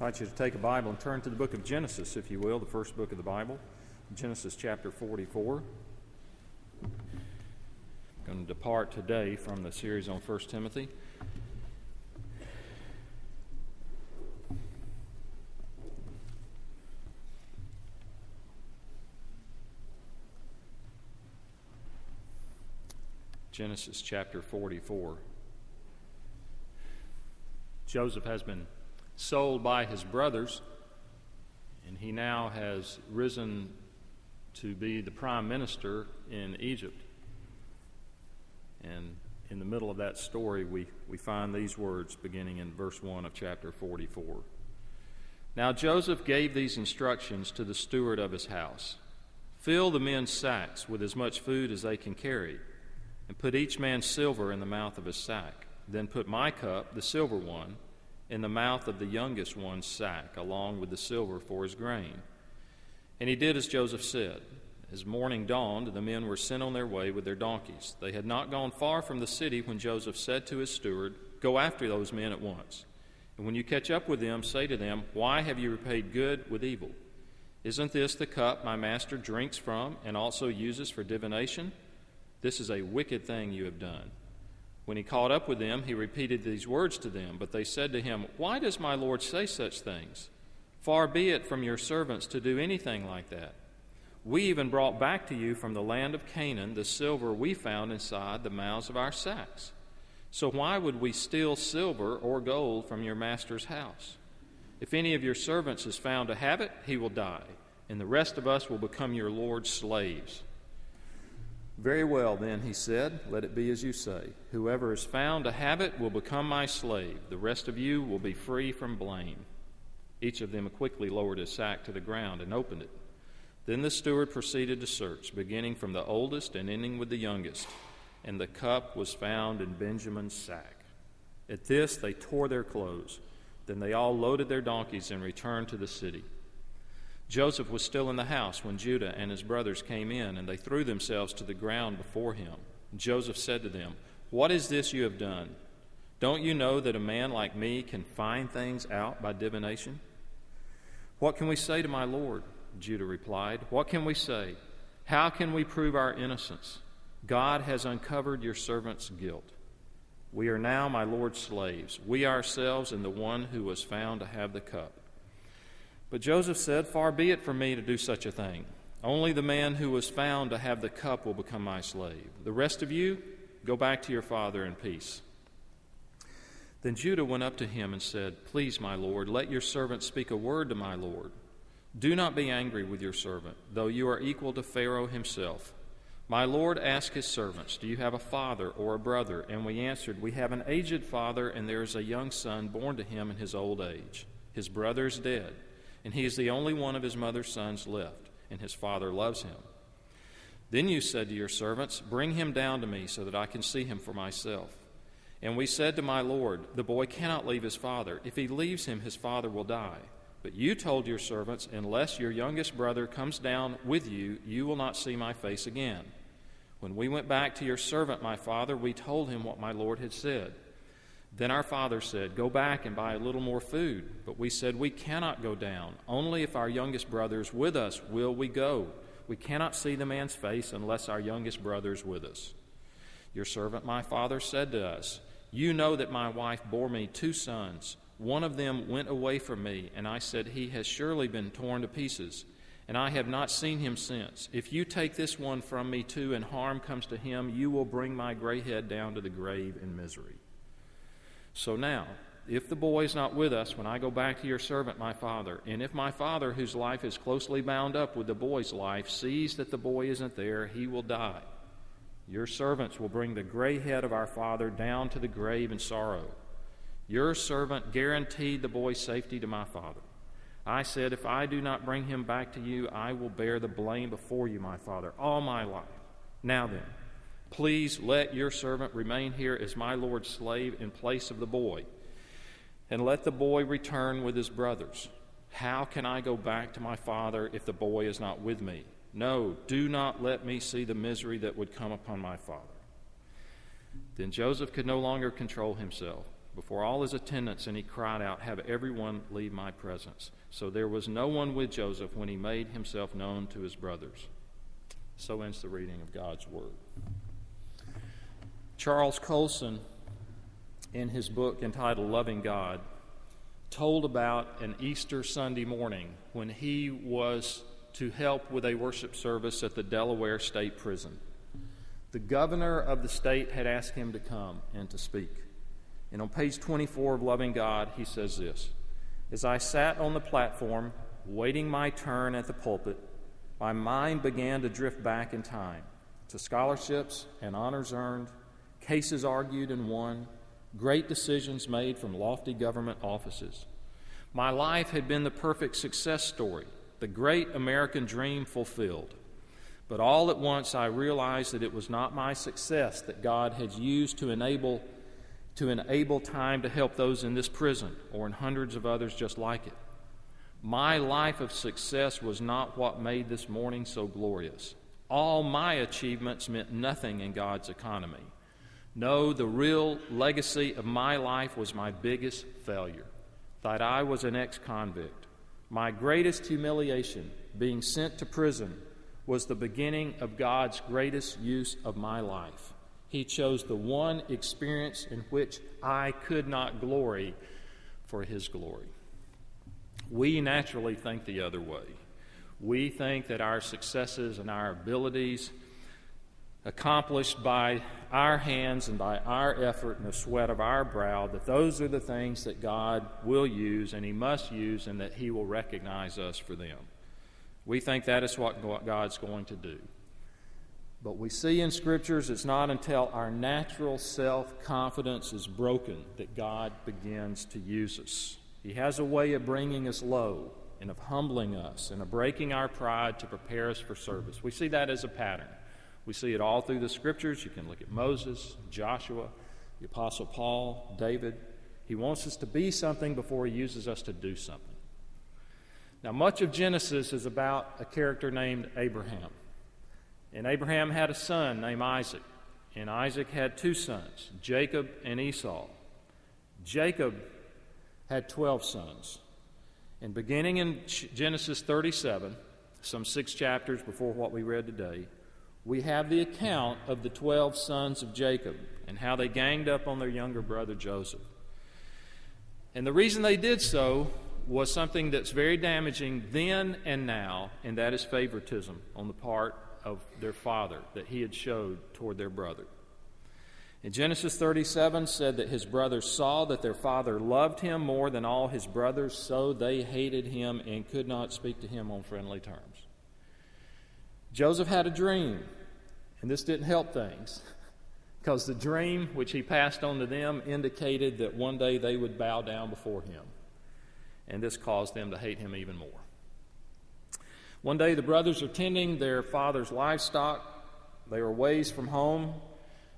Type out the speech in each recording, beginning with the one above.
I invite you to take a Bible and turn to the book of Genesis, if you will, the first book of the Bible, Genesis chapter 44. I'm going to depart today from the series on 1 Timothy. Genesis chapter 44. Joseph has been sold by his brothers, and he now has risen to be the prime minister in Egypt. And in the middle of that story, we, we find these words beginning in verse 1 of chapter 44. Now Joseph gave these instructions to the steward of his house Fill the men's sacks with as much food as they can carry and put each man's silver in the mouth of his sack. Then put my cup, the silver one, in the mouth of the youngest one's sack, along with the silver for his grain. And he did as Joseph said. As morning dawned, the men were sent on their way with their donkeys. They had not gone far from the city when Joseph said to his steward, Go after those men at once. And when you catch up with them, say to them, Why have you repaid good with evil? Isn't this the cup my master drinks from and also uses for divination? This is a wicked thing you have done. When he caught up with them, he repeated these words to them, but they said to him, Why does my Lord say such things? Far be it from your servants to do anything like that. We even brought back to you from the land of Canaan the silver we found inside the mouths of our sacks. So why would we steal silver or gold from your master's house? If any of your servants is found to have it, he will die, and the rest of us will become your Lord's slaves. Very well, then, he said, let it be as you say. Whoever is found to have it will become my slave. The rest of you will be free from blame. Each of them quickly lowered his sack to the ground and opened it. Then the steward proceeded to search, beginning from the oldest and ending with the youngest. And the cup was found in Benjamin's sack. At this, they tore their clothes. Then they all loaded their donkeys and returned to the city. Joseph was still in the house when Judah and his brothers came in, and they threw themselves to the ground before him. Joseph said to them, What is this you have done? Don't you know that a man like me can find things out by divination? What can we say to my Lord? Judah replied. What can we say? How can we prove our innocence? God has uncovered your servant's guilt. We are now my Lord's slaves, we ourselves and the one who was found to have the cup. But Joseph said, Far be it from me to do such a thing. Only the man who was found to have the cup will become my slave. The rest of you, go back to your father in peace. Then Judah went up to him and said, Please, my Lord, let your servant speak a word to my Lord. Do not be angry with your servant, though you are equal to Pharaoh himself. My Lord asked his servants, Do you have a father or a brother? And we answered, We have an aged father, and there is a young son born to him in his old age. His brother is dead and he is the only one of his mother's sons left, and his father loves him. Then you said to your servants, Bring him down to me so that I can see him for myself. And we said to my Lord, The boy cannot leave his father. If he leaves him, his father will die. But you told your servants, Unless your youngest brother comes down with you, you will not see my face again. When we went back to your servant, my father, we told him what my Lord had said. Then our father said, Go back and buy a little more food. But we said, We cannot go down. Only if our youngest brother is with us will we go. We cannot see the man's face unless our youngest brother is with us. Your servant, my father, said to us, You know that my wife bore me two sons. One of them went away from me, and I said, He has surely been torn to pieces, and I have not seen him since. If you take this one from me too, and harm comes to him, you will bring my gray head down to the grave in misery. So now, if the boy is not with us when I go back to your servant, my father, and if my father, whose life is closely bound up with the boy's life, sees that the boy isn't there, he will die. Your servants will bring the gray head of our father down to the grave in sorrow. Your servant guaranteed the boy's safety to my father. I said, If I do not bring him back to you, I will bear the blame before you, my father, all my life. Now then, Please let your servant remain here as my Lord's slave in place of the boy, and let the boy return with his brothers. How can I go back to my father if the boy is not with me? No, do not let me see the misery that would come upon my father. Then Joseph could no longer control himself, before all his attendants, and he cried out, Have everyone leave my presence. So there was no one with Joseph when he made himself known to his brothers. So ends the reading of God's Word. Charles Colson, in his book entitled Loving God, told about an Easter Sunday morning when he was to help with a worship service at the Delaware State Prison. The governor of the state had asked him to come and to speak. And on page 24 of Loving God, he says this As I sat on the platform, waiting my turn at the pulpit, my mind began to drift back in time to scholarships and honors earned, cases argued and won, great decisions made from lofty government offices. My life had been the perfect success story, the great American dream fulfilled. But all at once I realized that it was not my success that God had used to enable to enable time to help those in this prison or in hundreds of others just like it. My life of success was not what made this morning so glorious. All my achievements meant nothing in God's economy. No, the real legacy of my life was my biggest failure that I was an ex convict. My greatest humiliation, being sent to prison, was the beginning of God's greatest use of my life. He chose the one experience in which I could not glory for His glory. We naturally think the other way. We think that our successes and our abilities, accomplished by our hands and by our effort and the sweat of our brow, that those are the things that God will use and He must use and that He will recognize us for them. We think that is what God's going to do. But we see in scriptures it's not until our natural self confidence is broken that God begins to use us. He has a way of bringing us low and of humbling us and of breaking our pride to prepare us for service. We see that as a pattern. We see it all through the scriptures. You can look at Moses, Joshua, the Apostle Paul, David. He wants us to be something before he uses us to do something. Now, much of Genesis is about a character named Abraham. And Abraham had a son named Isaac. And Isaac had two sons, Jacob and Esau. Jacob had 12 sons. And beginning in Genesis 37, some six chapters before what we read today, we have the account of the 12 sons of Jacob and how they ganged up on their younger brother Joseph. And the reason they did so was something that's very damaging then and now, and that is favoritism on the part of their father that he had showed toward their brother. In Genesis 37 said that his brothers saw that their father loved him more than all his brothers, so they hated him and could not speak to him on friendly terms. Joseph had a dream, and this didn't help things because the dream which he passed on to them indicated that one day they would bow down before him, and this caused them to hate him even more. One day, the brothers are tending their father's livestock. They are ways from home.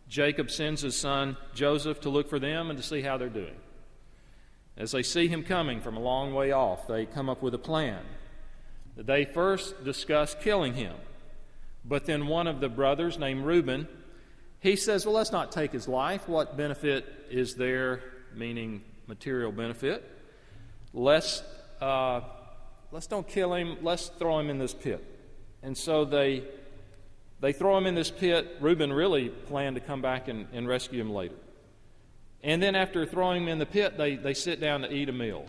Jacob sends his son Joseph to look for them and to see how they're doing. As they see him coming from a long way off, they come up with a plan. They first discuss killing him. But then one of the brothers, named Reuben, he says, Well, let's not take his life. What benefit is there, meaning material benefit? Let's uh, let's don't kill him, let's throw him in this pit. And so they, they throw him in this pit. Reuben really planned to come back and, and rescue him later. And then after throwing him in the pit, they, they sit down to eat a meal,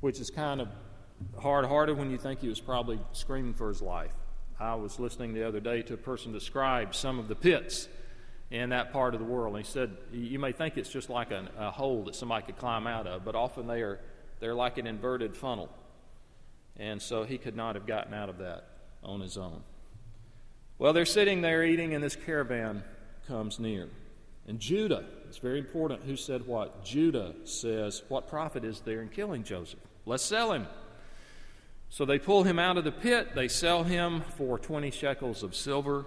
which is kind of hard hearted when you think he was probably screaming for his life. I was listening the other day to a person describe some of the pits in that part of the world. And he said, You may think it's just like a, a hole that somebody could climb out of, but often they are, they're like an inverted funnel. And so he could not have gotten out of that on his own. Well, they're sitting there eating, and this caravan comes near. And Judah, it's very important who said what. Judah says, What profit is there in killing Joseph? Let's sell him. So they pull him out of the pit. They sell him for 20 shekels of silver.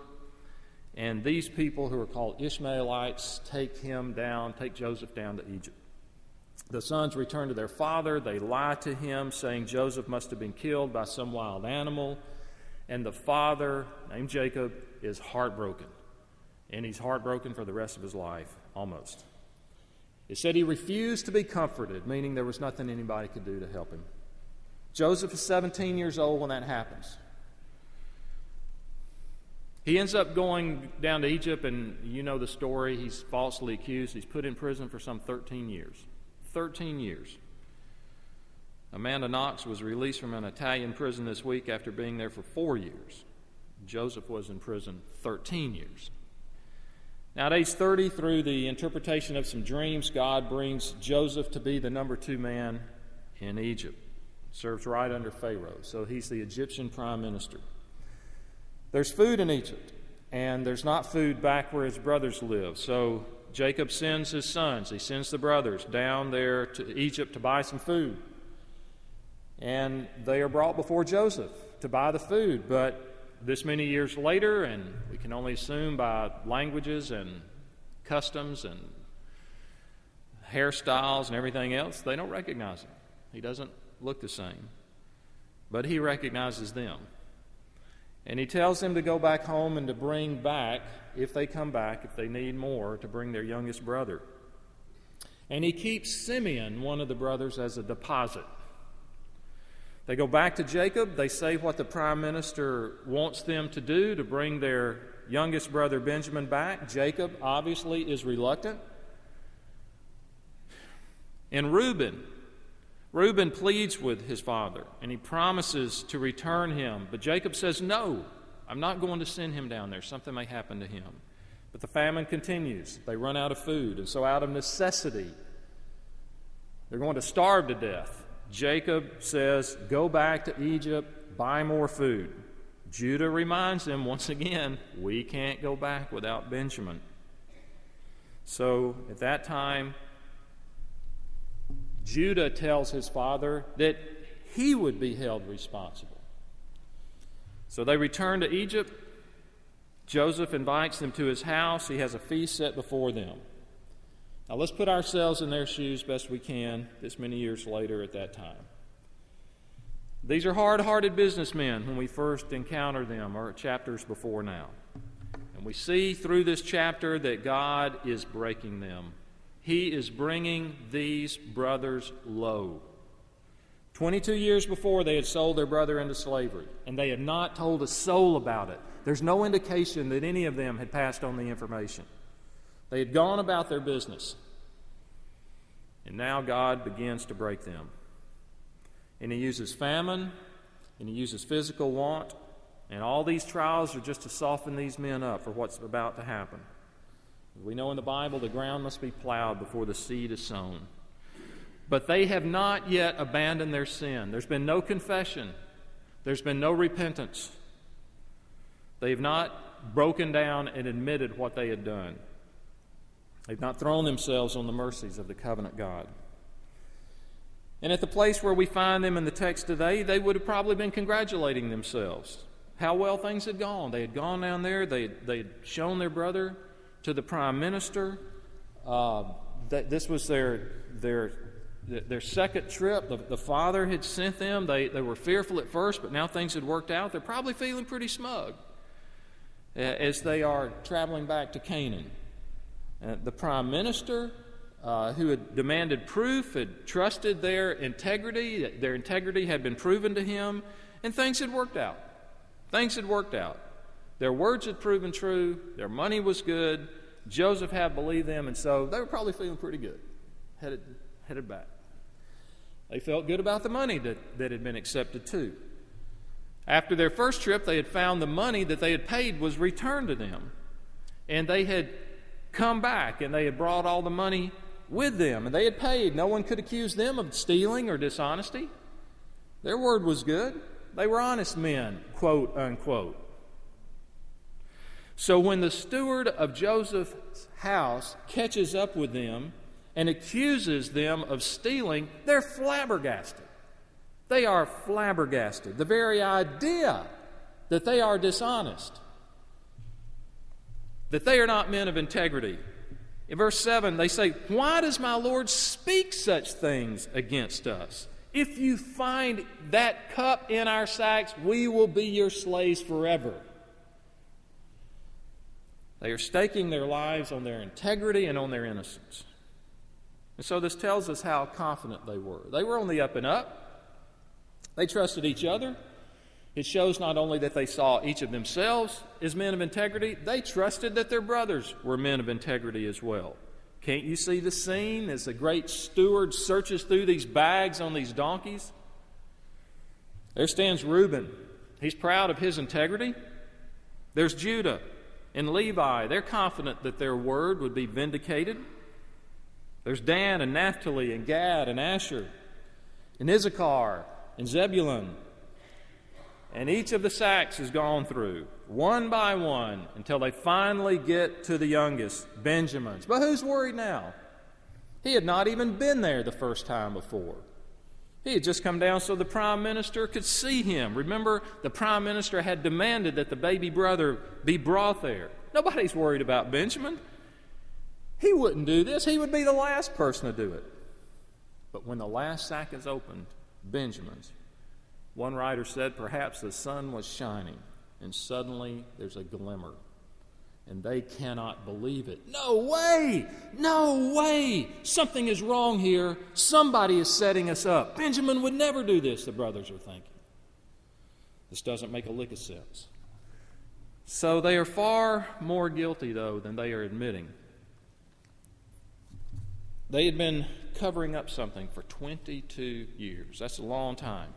And these people, who are called Ishmaelites, take him down, take Joseph down to Egypt. The sons return to their father. They lie to him, saying Joseph must have been killed by some wild animal. And the father, named Jacob, is heartbroken. And he's heartbroken for the rest of his life, almost. It said he refused to be comforted, meaning there was nothing anybody could do to help him. Joseph is 17 years old when that happens. He ends up going down to Egypt, and you know the story. He's falsely accused. He's put in prison for some 13 years. 13 years. Amanda Knox was released from an Italian prison this week after being there for four years. Joseph was in prison 13 years. Now, at age 30, through the interpretation of some dreams, God brings Joseph to be the number two man in Egypt. Serves right under Pharaoh, so he's the Egyptian prime minister. There's food in Egypt, and there's not food back where his brothers live. So Jacob sends his sons, he sends the brothers down there to Egypt to buy some food. And they are brought before Joseph to buy the food. But this many years later, and we can only assume by languages and customs and hairstyles and everything else, they don't recognize him. He doesn't look the same. But he recognizes them. And he tells them to go back home and to bring back, if they come back, if they need more, to bring their youngest brother. And he keeps Simeon, one of the brothers, as a deposit. They go back to Jacob. They say what the prime minister wants them to do to bring their youngest brother Benjamin back. Jacob obviously is reluctant. And Reuben, Reuben pleads with his father and he promises to return him. But Jacob says, No, I'm not going to send him down there. Something may happen to him. But the famine continues. They run out of food. And so, out of necessity, they're going to starve to death. Jacob says, Go back to Egypt, buy more food. Judah reminds them once again, We can't go back without Benjamin. So at that time, Judah tells his father that he would be held responsible. So they return to Egypt. Joseph invites them to his house. He has a feast set before them. Now, let's put ourselves in their shoes best we can this many years later at that time. These are hard hearted businessmen when we first encounter them, or chapters before now. And we see through this chapter that God is breaking them. He is bringing these brothers low. 22 years before, they had sold their brother into slavery, and they had not told a soul about it. There's no indication that any of them had passed on the information. They had gone about their business. And now God begins to break them. And He uses famine, and He uses physical want, and all these trials are just to soften these men up for what's about to happen. We know in the Bible the ground must be plowed before the seed is sown. But they have not yet abandoned their sin. There's been no confession, there's been no repentance. They have not broken down and admitted what they had done. They've not thrown themselves on the mercies of the covenant God. And at the place where we find them in the text today, they would have probably been congratulating themselves how well things had gone. They had gone down there, they had shown their brother to the prime minister. Uh, this was their, their, their second trip. The, the father had sent them. They, they were fearful at first, but now things had worked out. They're probably feeling pretty smug as they are traveling back to Canaan. Uh, the prime minister, uh, who had demanded proof, had trusted their integrity. Their integrity had been proven to him, and things had worked out. Things had worked out. Their words had proven true. Their money was good. Joseph had believed them, and so they were probably feeling pretty good, headed, headed back. They felt good about the money that, that had been accepted too. After their first trip, they had found the money that they had paid was returned to them. And they had come back, and they had brought all the money with them, and they had paid. No one could accuse them of stealing or dishonesty. Their word was good. They were honest men, quote unquote. So when the steward of Joseph's house catches up with them and accuses them of stealing, they're flabbergasted. They are flabbergasted. The very idea that they are dishonest that they are not men of integrity. In verse 7, they say, Why does my Lord speak such things against us? If you find that cup in our sacks, we will be your slaves forever. They are staking their lives on their integrity and on their innocence. And so this tells us how confident they were. They were on the up and up, they trusted each other. It shows not only that they saw each of themselves as men of integrity, they trusted that their brothers were men of integrity as well. Can't you see the scene as the great steward searches through these bags on these donkeys? There stands Reuben. He's proud of his integrity. There's Judah and Levi. They're confident that their word would be vindicated. There's Dan and Naphtali and Gad and Asher and Issachar and Zebulun. And each of the sacks is gone through, one by one, until they finally get to the youngest, Benjamin's. But who's worried now? He had not even been there the first time before. He had just come down so the prime minister could see him. Remember, the prime minister had demanded that the baby brother be brought there. Nobody's worried about Benjamin. He wouldn't do this, he would be the last person to do it. But when the last sack is opened, Benjamin's, one writer said perhaps the sun was shining, and suddenly there's a glimmer. And they cannot believe it. No way! No way! Something is wrong here. Somebody is setting us up. Benjamin would never do this, the brothers are thinking. This doesn't make a lick of sense. So they are far more guilty, though, than they are admitting. They had been covering up something for 22 years. That's a long time.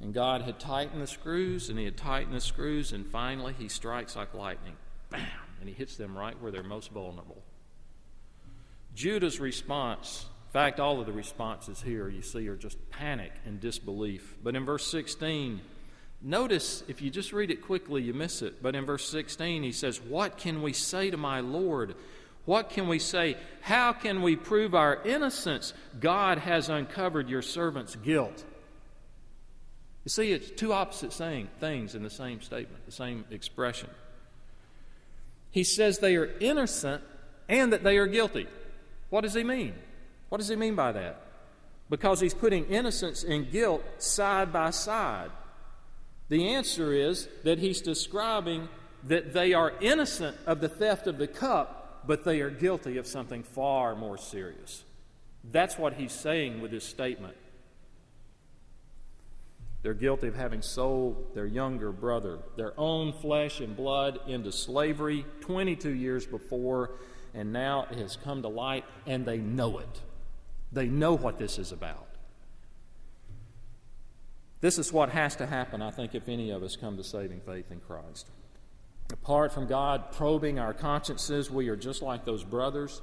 And God had tightened the screws, and He had tightened the screws, and finally He strikes like lightning. Bam! And He hits them right where they're most vulnerable. Judah's response, in fact, all of the responses here you see are just panic and disbelief. But in verse 16, notice if you just read it quickly, you miss it. But in verse 16, he says, What can we say to my Lord? What can we say? How can we prove our innocence? God has uncovered your servant's guilt. You see, it's two opposite saying, things in the same statement, the same expression. He says they are innocent and that they are guilty. What does he mean? What does he mean by that? Because he's putting innocence and guilt side by side. The answer is that he's describing that they are innocent of the theft of the cup, but they are guilty of something far more serious. That's what he's saying with his statement. They're guilty of having sold their younger brother, their own flesh and blood, into slavery 22 years before, and now it has come to light, and they know it. They know what this is about. This is what has to happen, I think, if any of us come to saving faith in Christ. Apart from God probing our consciences, we are just like those brothers.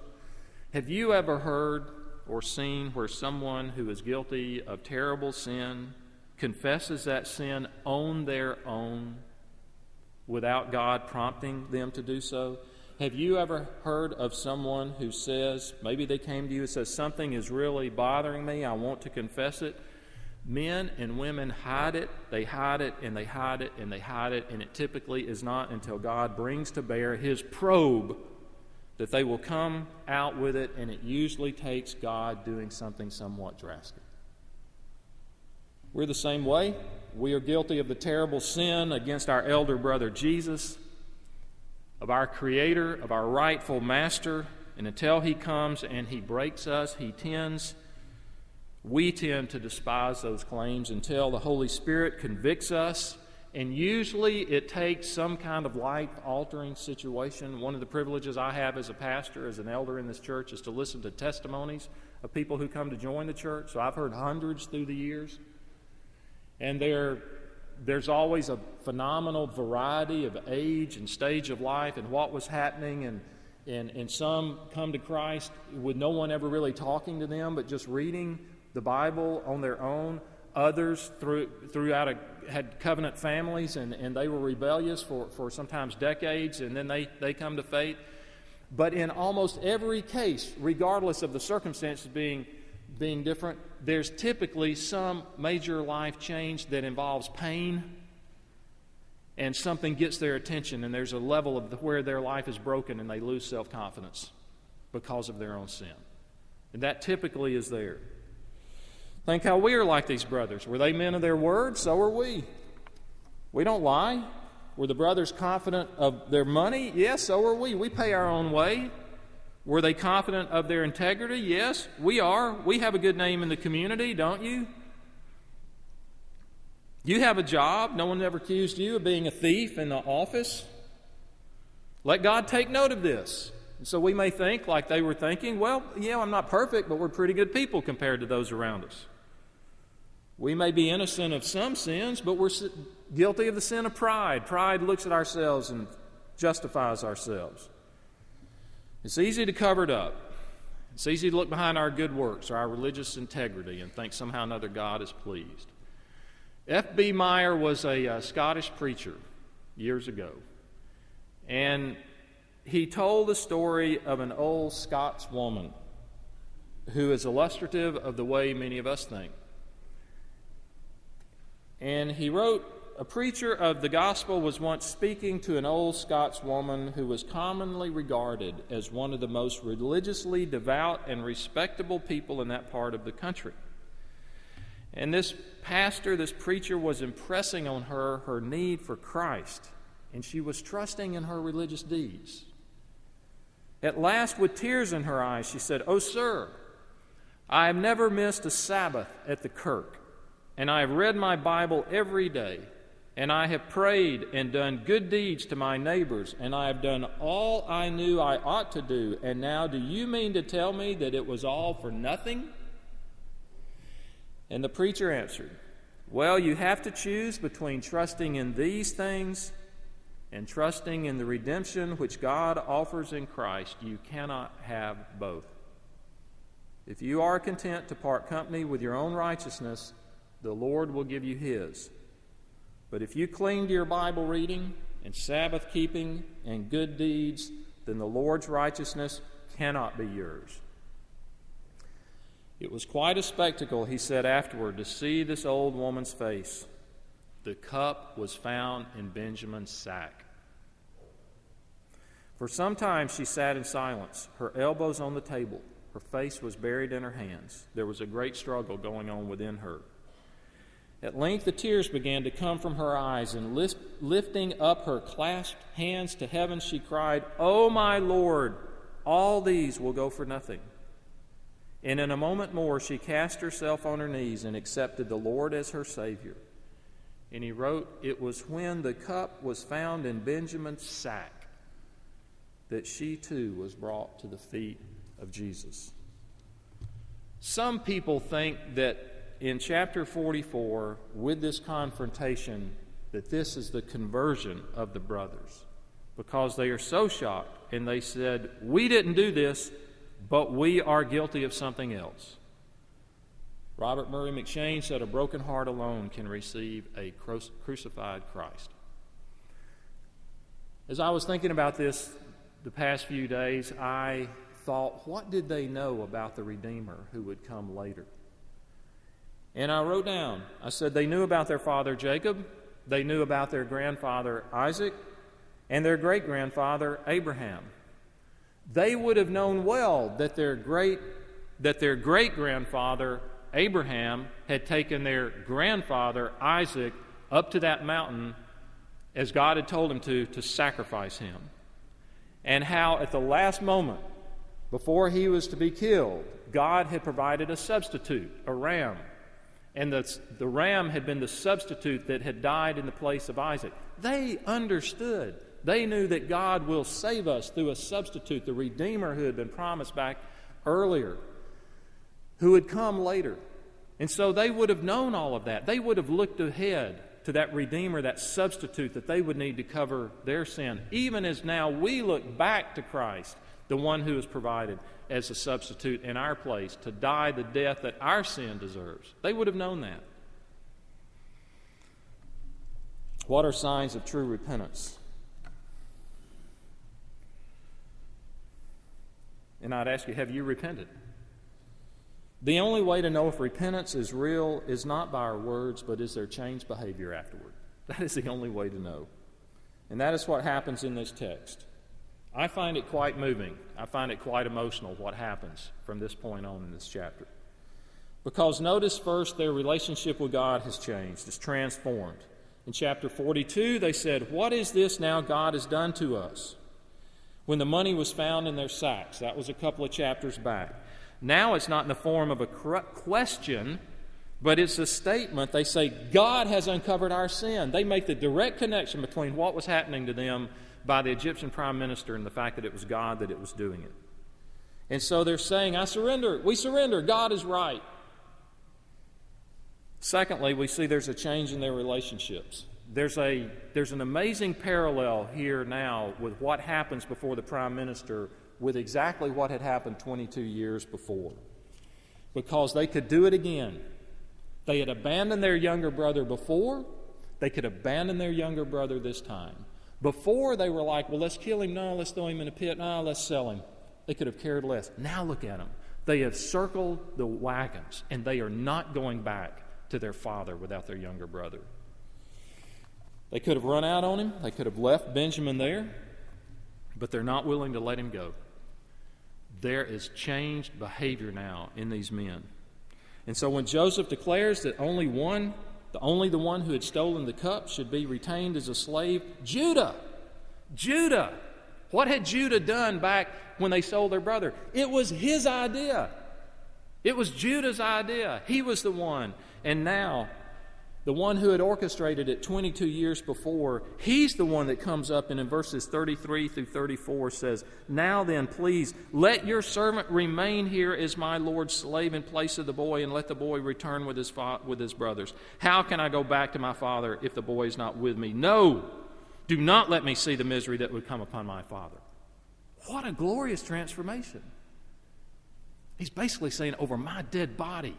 Have you ever heard or seen where someone who is guilty of terrible sin confesses that sin on their own without God prompting them to do so? Have you ever heard of someone who says, maybe they came to you and says, something is really bothering me, I want to confess it? Men and women hide it, they hide it, and they hide it, and they hide it, and it typically is not until God brings to bear his probe that they will come out with it, and it usually takes God doing something somewhat drastic. We're the same way. We are guilty of the terrible sin against our elder brother Jesus, of our Creator, of our rightful Master, and until He comes and He breaks us, He tends, we tend to despise those claims until the Holy Spirit convicts us. And usually it takes some kind of life altering situation. One of the privileges I have as a pastor, as an elder in this church, is to listen to testimonies of people who come to join the church. So I've heard hundreds through the years. And there, there's always a phenomenal variety of age and stage of life and what was happening. And, and, and some come to Christ with no one ever really talking to them, but just reading the Bible on their own. Others through, throughout a, had covenant families and, and they were rebellious for, for sometimes decades, and then they, they come to faith. But in almost every case, regardless of the circumstances being being different, there's typically some major life change that involves pain and something gets their attention and there's a level of where their life is broken and they lose self-confidence because of their own sin. And that typically is there. Think how we are like these brothers. Were they men of their word? So are we. We don't lie. Were the brothers confident of their money? Yes, so are we. We pay our own way. Were they confident of their integrity? Yes, we are. We have a good name in the community, don't you? You have a job. No one ever accused you of being a thief in the office. Let God take note of this. And so we may think, like they were thinking, well, yeah, I'm not perfect, but we're pretty good people compared to those around us. We may be innocent of some sins, but we're guilty of the sin of pride. Pride looks at ourselves and justifies ourselves. It's easy to cover it up. It's easy to look behind our good works or our religious integrity and think somehow another God is pleased. F.B. Meyer was a uh, Scottish preacher years ago. And he told the story of an old Scots woman who is illustrative of the way many of us think. And he wrote A preacher of the gospel was once speaking to an old Scots woman who was commonly regarded as one of the most religiously devout and respectable people in that part of the country. And this pastor, this preacher, was impressing on her her need for Christ, and she was trusting in her religious deeds. At last, with tears in her eyes, she said, Oh, sir, I have never missed a Sabbath at the kirk, and I have read my Bible every day, and I have prayed and done good deeds to my neighbors, and I have done all I knew I ought to do, and now do you mean to tell me that it was all for nothing? And the preacher answered, Well, you have to choose between trusting in these things and trusting in the redemption which God offers in Christ. You cannot have both. If you are content to part company with your own righteousness, the Lord will give you His. But if you cling to your Bible reading and Sabbath keeping and good deeds, then the Lord's righteousness cannot be yours. It was quite a spectacle, he said afterward, to see this old woman's face. The cup was found in Benjamin's sack. For some time she sat in silence, her elbows on the table. Her face was buried in her hands. There was a great struggle going on within her. At length, the tears began to come from her eyes, and lift, lifting up her clasped hands to heaven, she cried, Oh, my Lord, all these will go for nothing. And in a moment more, she cast herself on her knees and accepted the Lord as her Savior. And he wrote, It was when the cup was found in Benjamin's sack that she too was brought to the feet of Jesus. Some people think that in chapter 44, with this confrontation, that this is the conversion of the brothers because they are so shocked and they said, We didn't do this, but we are guilty of something else. Robert Murray M'Cheyne said, A broken heart alone can receive a crucified Christ. As I was thinking about this the past few days, I thought, what did they know about the Redeemer who would come later? And I wrote down, I said, they knew about their father Jacob, they knew about their grandfather Isaac, and their great grandfather Abraham they would have known well that their great that their great grandfather Abraham had taken their grandfather Isaac up to that mountain as God had told him to to sacrifice him. And how at the last moment before he was to be killed, God had provided a substitute, a ram. And the, the ram had been the substitute that had died in the place of Isaac. They understood they knew that God will save us through a substitute, the Redeemer who had been promised back earlier, who would come later. And so they would have known all of that. They would have looked ahead to that Redeemer, that substitute that they would need to cover their sin, even as now we look back to Christ, the one who is provided as a substitute in our place to die the death that our sin deserves. They would have known that. What are signs of true repentance? And I'd ask you, have you repented? The only way to know if repentance is real is not by our words, but is their changed behavior afterward. That is the only way to know. And that is what happens in this text. I find it quite moving. I find it quite emotional what happens from this point on in this chapter. Because notice first, their relationship with God has changed, it's transformed. In chapter 42, they said, What is this now God has done to us? when the money was found in their sacks. That was a couple of chapters back. Now it's not in the form of a question, but it's a statement. They say, God has uncovered our sin. They make the direct connection between what was happening to them by the Egyptian prime minister and the fact that it was God that it was doing it. And so they're saying, I surrender. We surrender. God is right. Secondly, we see there's a change in their relationships. There's, a, there's an amazing parallel here now with what happens before the prime minister with exactly what had happened 22 years before. Because they could do it again. They had abandoned their younger brother before, they could abandon their younger brother this time. Before, they were like, well, let's kill him. No, let's throw him in a pit. No, let's sell him. They could have cared less. Now look at them. They have circled the wagons, and they are not going back to their father without their younger brother. They could have run out on him, they could have left Benjamin there, but they're not willing to let him go. There is changed behavior now in these men. And so when Joseph declares that only one, the only the one who had stolen the cup should be retained as a slave, Judah, Judah, what had Judah done back when they sold their brother? It was his idea. It was Judah's idea. He was the one. And now, the one who had orchestrated it 22 years before, he's the one that comes up and in verses 33 through 34 says, Now then, please, let your servant remain here as my Lord's slave in place of the boy, and let the boy return with his, fa- with his brothers. How can I go back to my father if the boy is not with me? No, do not let me see the misery that would come upon my father. What a glorious transformation. He's basically saying, Over my dead body,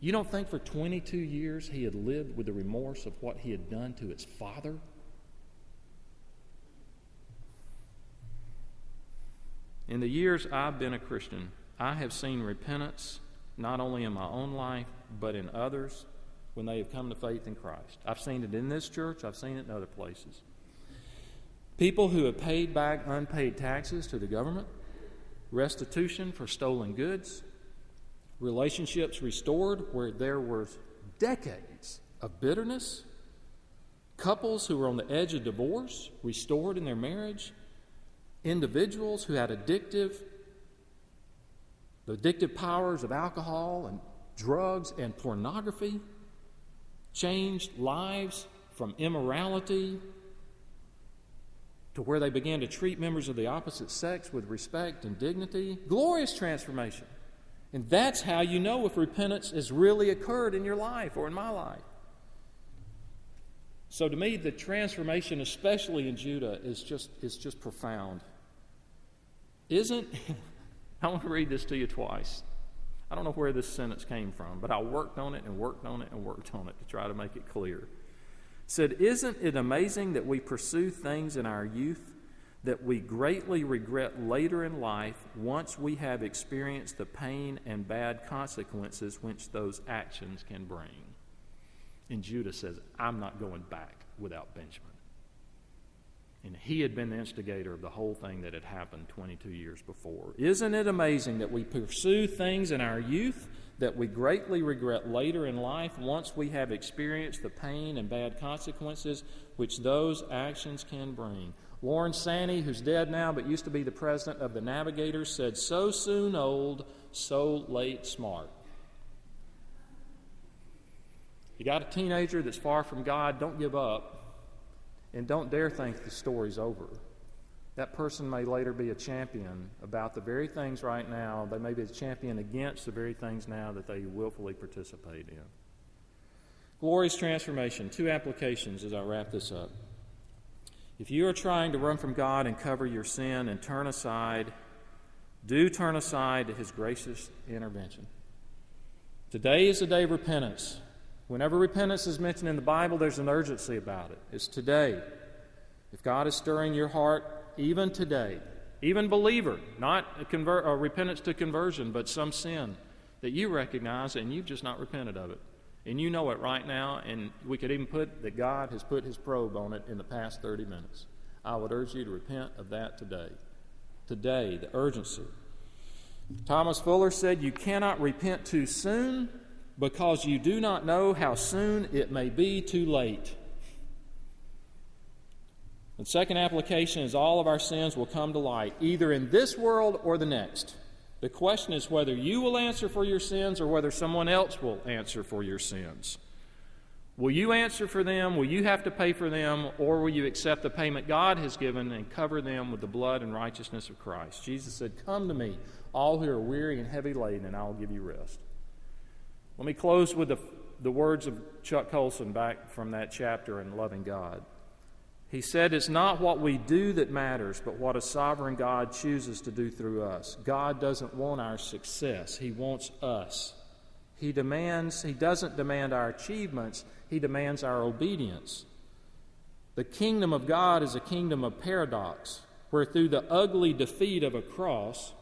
you don't think for 22 years he had lived with the remorse of what he had done to his father? In the years I've been a Christian, I have seen repentance not only in my own life, but in others when they have come to faith in Christ. I've seen it in this church, I've seen it in other places. People who have paid back unpaid taxes to the government, restitution for stolen goods, relationships restored where there were decades of bitterness, couples who were on the edge of divorce restored in their marriage, individuals who had addictive the addictive powers of alcohol and drugs and pornography changed lives from immorality to where they began to treat members of the opposite sex with respect and dignity. Glorious transformation. And that's how you know if repentance has really occurred in your life or in my life. So to me, the transformation, especially in Judah, is just, is just profound. Isn't, I want to read this to you twice. I don't know where this sentence came from, but I worked on it and worked on it and worked on it to try to make it clear. It said, Isn't it amazing that we pursue things in our youth that we greatly regret later in life once we have experienced the pain and bad consequences which those actions can bring. And Judah says, I'm not going back without Benjamin. And he had been the instigator of the whole thing that had happened 22 years before. Isn't it amazing that we pursue things in our youth that we greatly regret later in life once we have experienced the pain and bad consequences which those actions can bring? Lorne Sanny, who's dead now but used to be the president of the Navigators, said, So soon old, so late smart. You got a teenager that's far from God, don't give up. And don't dare think the story's over. That person may later be a champion about the very things right now. They may be a champion against the very things now that they willfully participate in. Glorious transformation. Two applications as I wrap this up. If you are trying to run from God and cover your sin and turn aside, do turn aside to His gracious intervention. Today is the day of repentance. Whenever repentance is mentioned in the Bible, there's an urgency about it. It's today. If God is stirring your heart, even today, even believer, not a, conver- a repentance to conversion, but some sin that you recognize and you've just not repented of it and you know it right now, and we could even put that God has put his probe on it in the past 30 minutes. I would urge you to repent of that today. Today, the urgency. Thomas Fuller said, You cannot repent too soon because you do not know how soon it may be too late. The second application is all of our sins will come to light, either in this world or the next. The question is whether you will answer for your sins or whether someone else will answer for your sins. Will you answer for them? Will you have to pay for them? Or will you accept the payment God has given and cover them with the blood and righteousness of Christ? Jesus said, Come to me, all who are weary and heavy laden, and I will give you rest. Let me close with the, the words of Chuck Colson back from that chapter in Loving God. He said, It's not what we do that matters, but what a sovereign God chooses to do through us. God doesn't want our success, He wants us. He demands, He doesn't demand our achievements, He demands our obedience. The kingdom of God is a kingdom of paradox, where through the ugly defeat of a cross,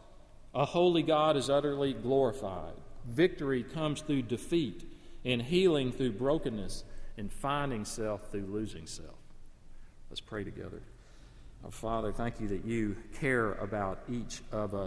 a holy God is utterly glorified. Victory comes through defeat, and healing through brokenness, and finding self through losing self. Let's pray together. Father, thank you that you care about each of us.